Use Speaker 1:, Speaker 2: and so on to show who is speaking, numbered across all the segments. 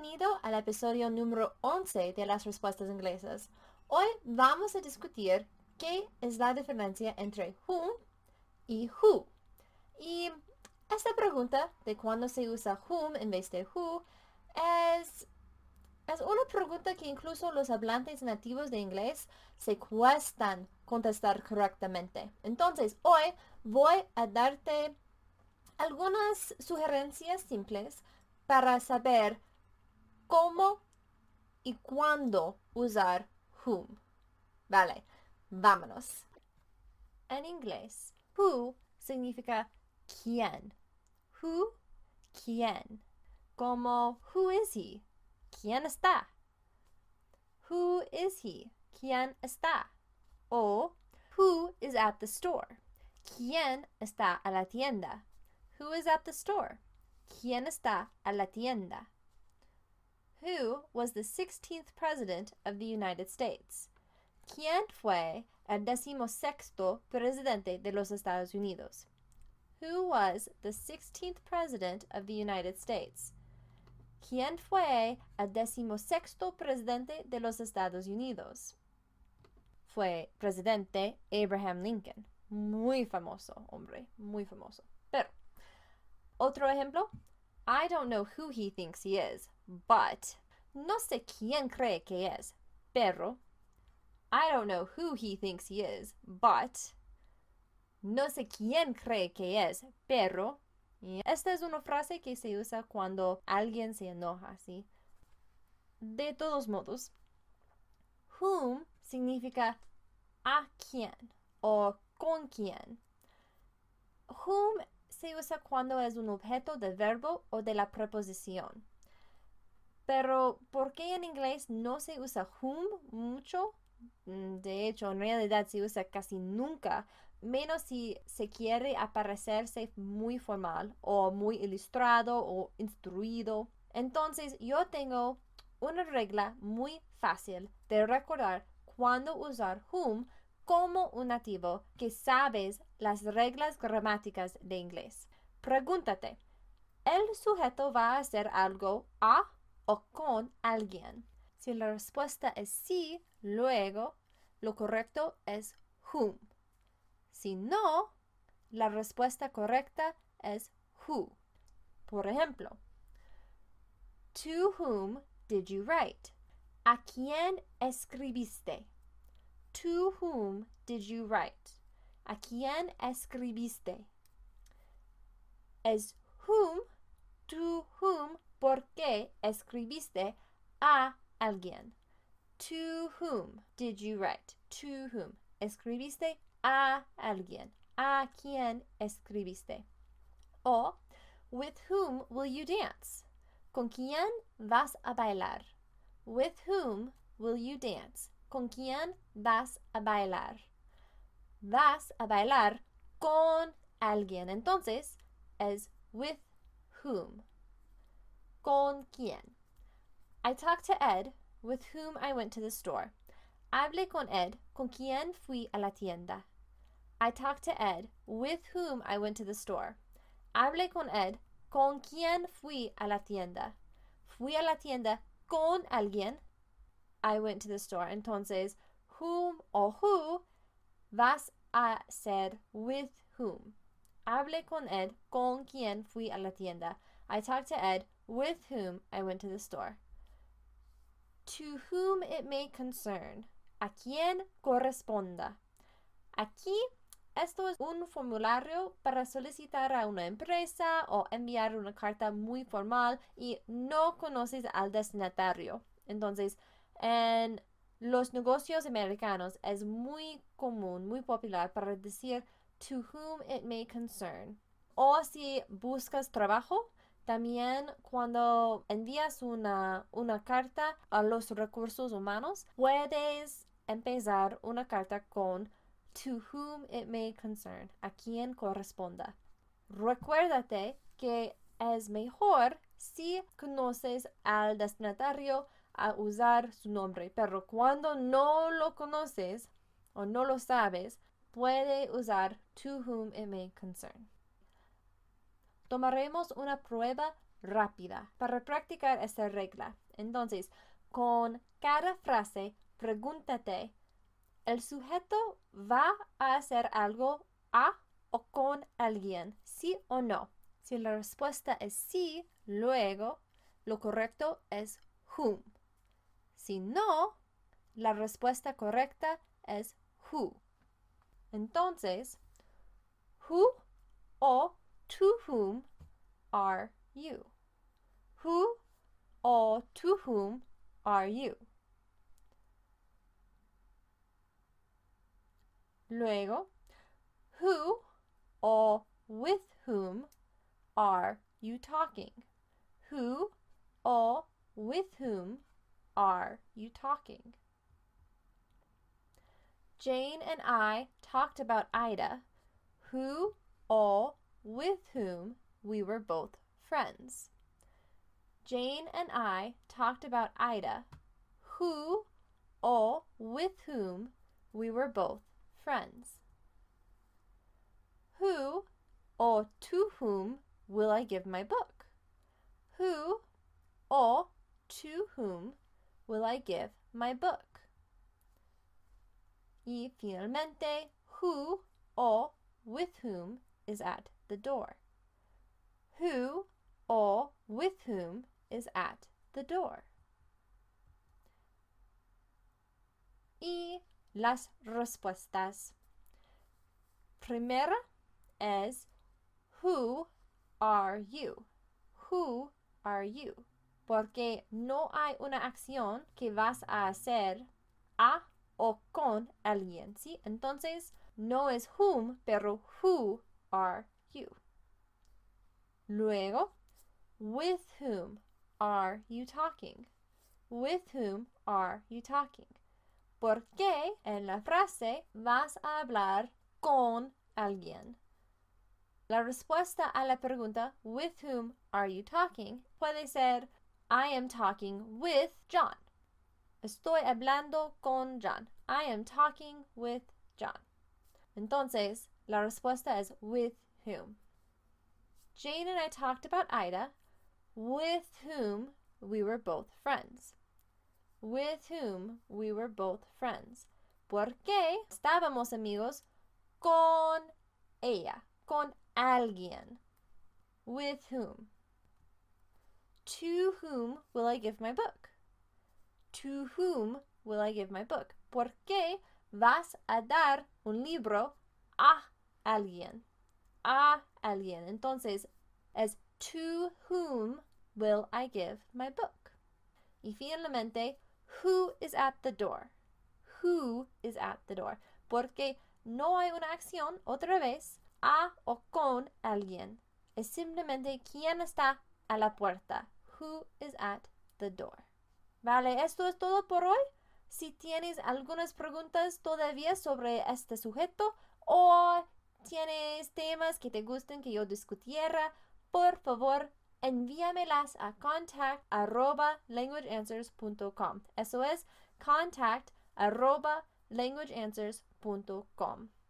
Speaker 1: Bienvenido al episodio número 11 de las respuestas inglesas. Hoy vamos a discutir qué es la diferencia entre whom y who. Y esta pregunta de cuándo se usa whom en vez de who es, es una pregunta que incluso los hablantes nativos de inglés se cuestan contestar correctamente. Entonces, hoy voy a darte algunas sugerencias simples para saber cómo y cuándo usar whom. Vale, vámonos. En inglés, who significa quién. Who, quién. Como who is he? ¿Quién está? Who is he? ¿Quién está? O who is at the store? ¿Quién está a la tienda? Who is at the store? ¿Quién está a la tienda? Who was the 16th President of the United States? ¿Quién fue el decimosexto presidente de los Estados Unidos? Who was the 16th President of the United States? ¿Quién fue el decimosexto presidente de los Estados Unidos? Fue presidente Abraham Lincoln. Muy famoso, hombre, muy famoso. Pero, otro ejemplo, I don't know who he thinks he is, but no sé quién cree que es, pero I don't know who he thinks he is, but no sé quién cree que es, pero esta es una frase que se usa cuando alguien se enoja, ¿sí? De todos modos, whom significa a quién o con quién. Whom se usa cuando es un objeto del verbo o de la preposición. Pero, ¿por qué en inglés no se usa whom mucho? Mm, de hecho, en realidad se usa casi nunca, menos si se quiere aparecerse muy formal o muy ilustrado o instruido. Entonces, yo tengo una regla muy fácil de recordar cuándo usar whom como un nativo que sabes las reglas gramáticas de inglés. Pregúntate, ¿el sujeto va a hacer algo a o con alguien? Si la respuesta es sí, luego lo correcto es whom. Si no, la respuesta correcta es who. Por ejemplo, To whom did you write? ¿A quién escribiste? To whom did you write? ¿A quién escribiste? Es whom, to whom, ¿por qué escribiste a alguien? To whom did you write? To whom. Escribiste a alguien. ¿A quién escribiste? O, with whom will you dance? ¿Con quién vas a bailar? With whom will you dance? ¿Con quién vas a bailar? Vas a bailar con alguien. Entonces es with whom. ¿Con quién? I talked to Ed, with whom I went to the store. Hablé con Ed, con quien fui a la tienda. I talked to Ed, with whom I went to the store. Hablé con Ed, con quien fui a la tienda. Fui a la tienda con alguien I went to the store. Entonces, whom or who vas a ser with whom. Hablé con Ed, con quien fui a la tienda. I talked to Ed, with whom I went to the store. To whom it may concern. A quien corresponda. Aquí, esto es un formulario para solicitar a una empresa o enviar una carta muy formal y no conoces al destinatario. Entonces, en los negocios americanos es muy común, muy popular para decir to whom it may concern. O si buscas trabajo, también cuando envías una, una carta a los recursos humanos, puedes empezar una carta con to whom it may concern, a quien corresponda. Recuérdate que es mejor si conoces al destinatario a usar su nombre, pero cuando no lo conoces o no lo sabes, puede usar to whom it may concern. Tomaremos una prueba rápida para practicar esta regla. Entonces, con cada frase, pregúntate, ¿el sujeto va a hacer algo a o con alguien? ¿Sí o no? Si la respuesta es sí, luego lo correcto es whom. Si no, la respuesta correcta es who. Entonces, who o to whom are you? Who or to whom are you? Luego, who or with whom are you talking? Who or with whom are you talking? Jane and I talked about Ida, who or with whom we were both friends. Jane and I talked about Ida, who or with whom we were both friends. Who or to whom will I give my book? Who or to whom will I give my book? Y finalmente, who or with whom is at the door? Who or with whom is at the door? Y las respuestas. Primera es Who are you? Who are you? Porque no hay una acción que vas a hacer a o con alguien, ¿sí? Entonces, no es whom, pero who are you. Luego, with whom are you talking? With whom are you talking? Porque en la frase vas a hablar con alguien. La respuesta a la pregunta with whom are you talking puede ser I am talking with John. Estoy hablando con John. I am talking with John. Entonces, la respuesta es with whom. Jane and I talked about Ida, with whom we were both friends. With whom we were both friends. Porque estábamos amigos con ella, con alguien. With whom? To whom will I give my book? To whom will I give my book? ¿Por qué vas a dar un libro a alguien? A alguien. Entonces, es to whom will I give my book? Y finalmente, who is at the door? Who is at the door? Porque no hay una acción, otra vez, a o con alguien. Es simplemente quién está a la puerta. Who is at the door. Vale, esto es todo por hoy. Si tienes algunas preguntas todavía sobre este sujeto o tienes temas que te gusten que yo discutiera, por favor envíamelas a contact languageanswers.com. Eso es contact.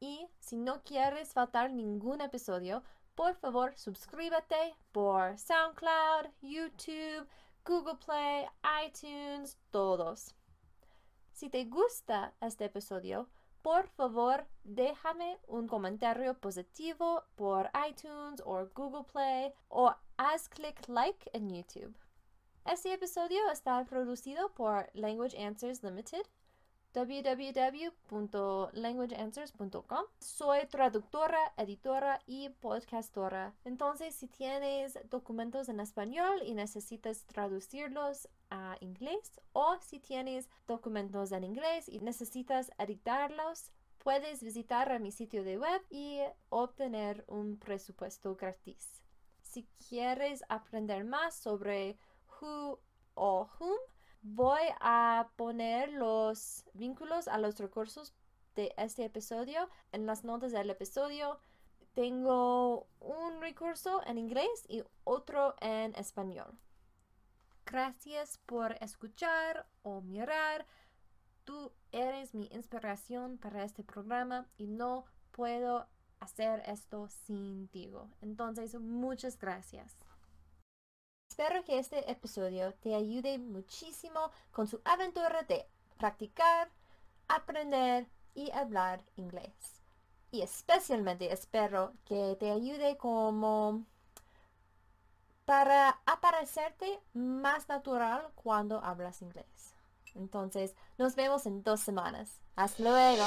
Speaker 1: Y si no quieres faltar ningún episodio, por favor suscríbete por SoundCloud, YouTube, Google Play, iTunes, todos. Si te gusta este episodio, por favor déjame un comentario positivo por iTunes o Google Play o haz clic like en YouTube. Este episodio está producido por Language Answers Limited www.languageanswers.com. Soy traductora, editora y podcastora. Entonces, si tienes documentos en español y necesitas traducirlos a inglés o si tienes documentos en inglés y necesitas editarlos, puedes visitar mi sitio de web y obtener un presupuesto gratis. Si quieres aprender más sobre who o whom, Voy a poner los vínculos a los recursos de este episodio en las notas del episodio. Tengo un recurso en inglés y otro en español. Gracias por escuchar o mirar. Tú eres mi inspiración para este programa y no puedo hacer esto sin ti. Entonces, muchas gracias. Espero que este episodio te ayude muchísimo con su aventura de practicar, aprender y hablar inglés. Y especialmente espero que te ayude como para aparecerte más natural cuando hablas inglés. Entonces, nos vemos en dos semanas. Hasta luego.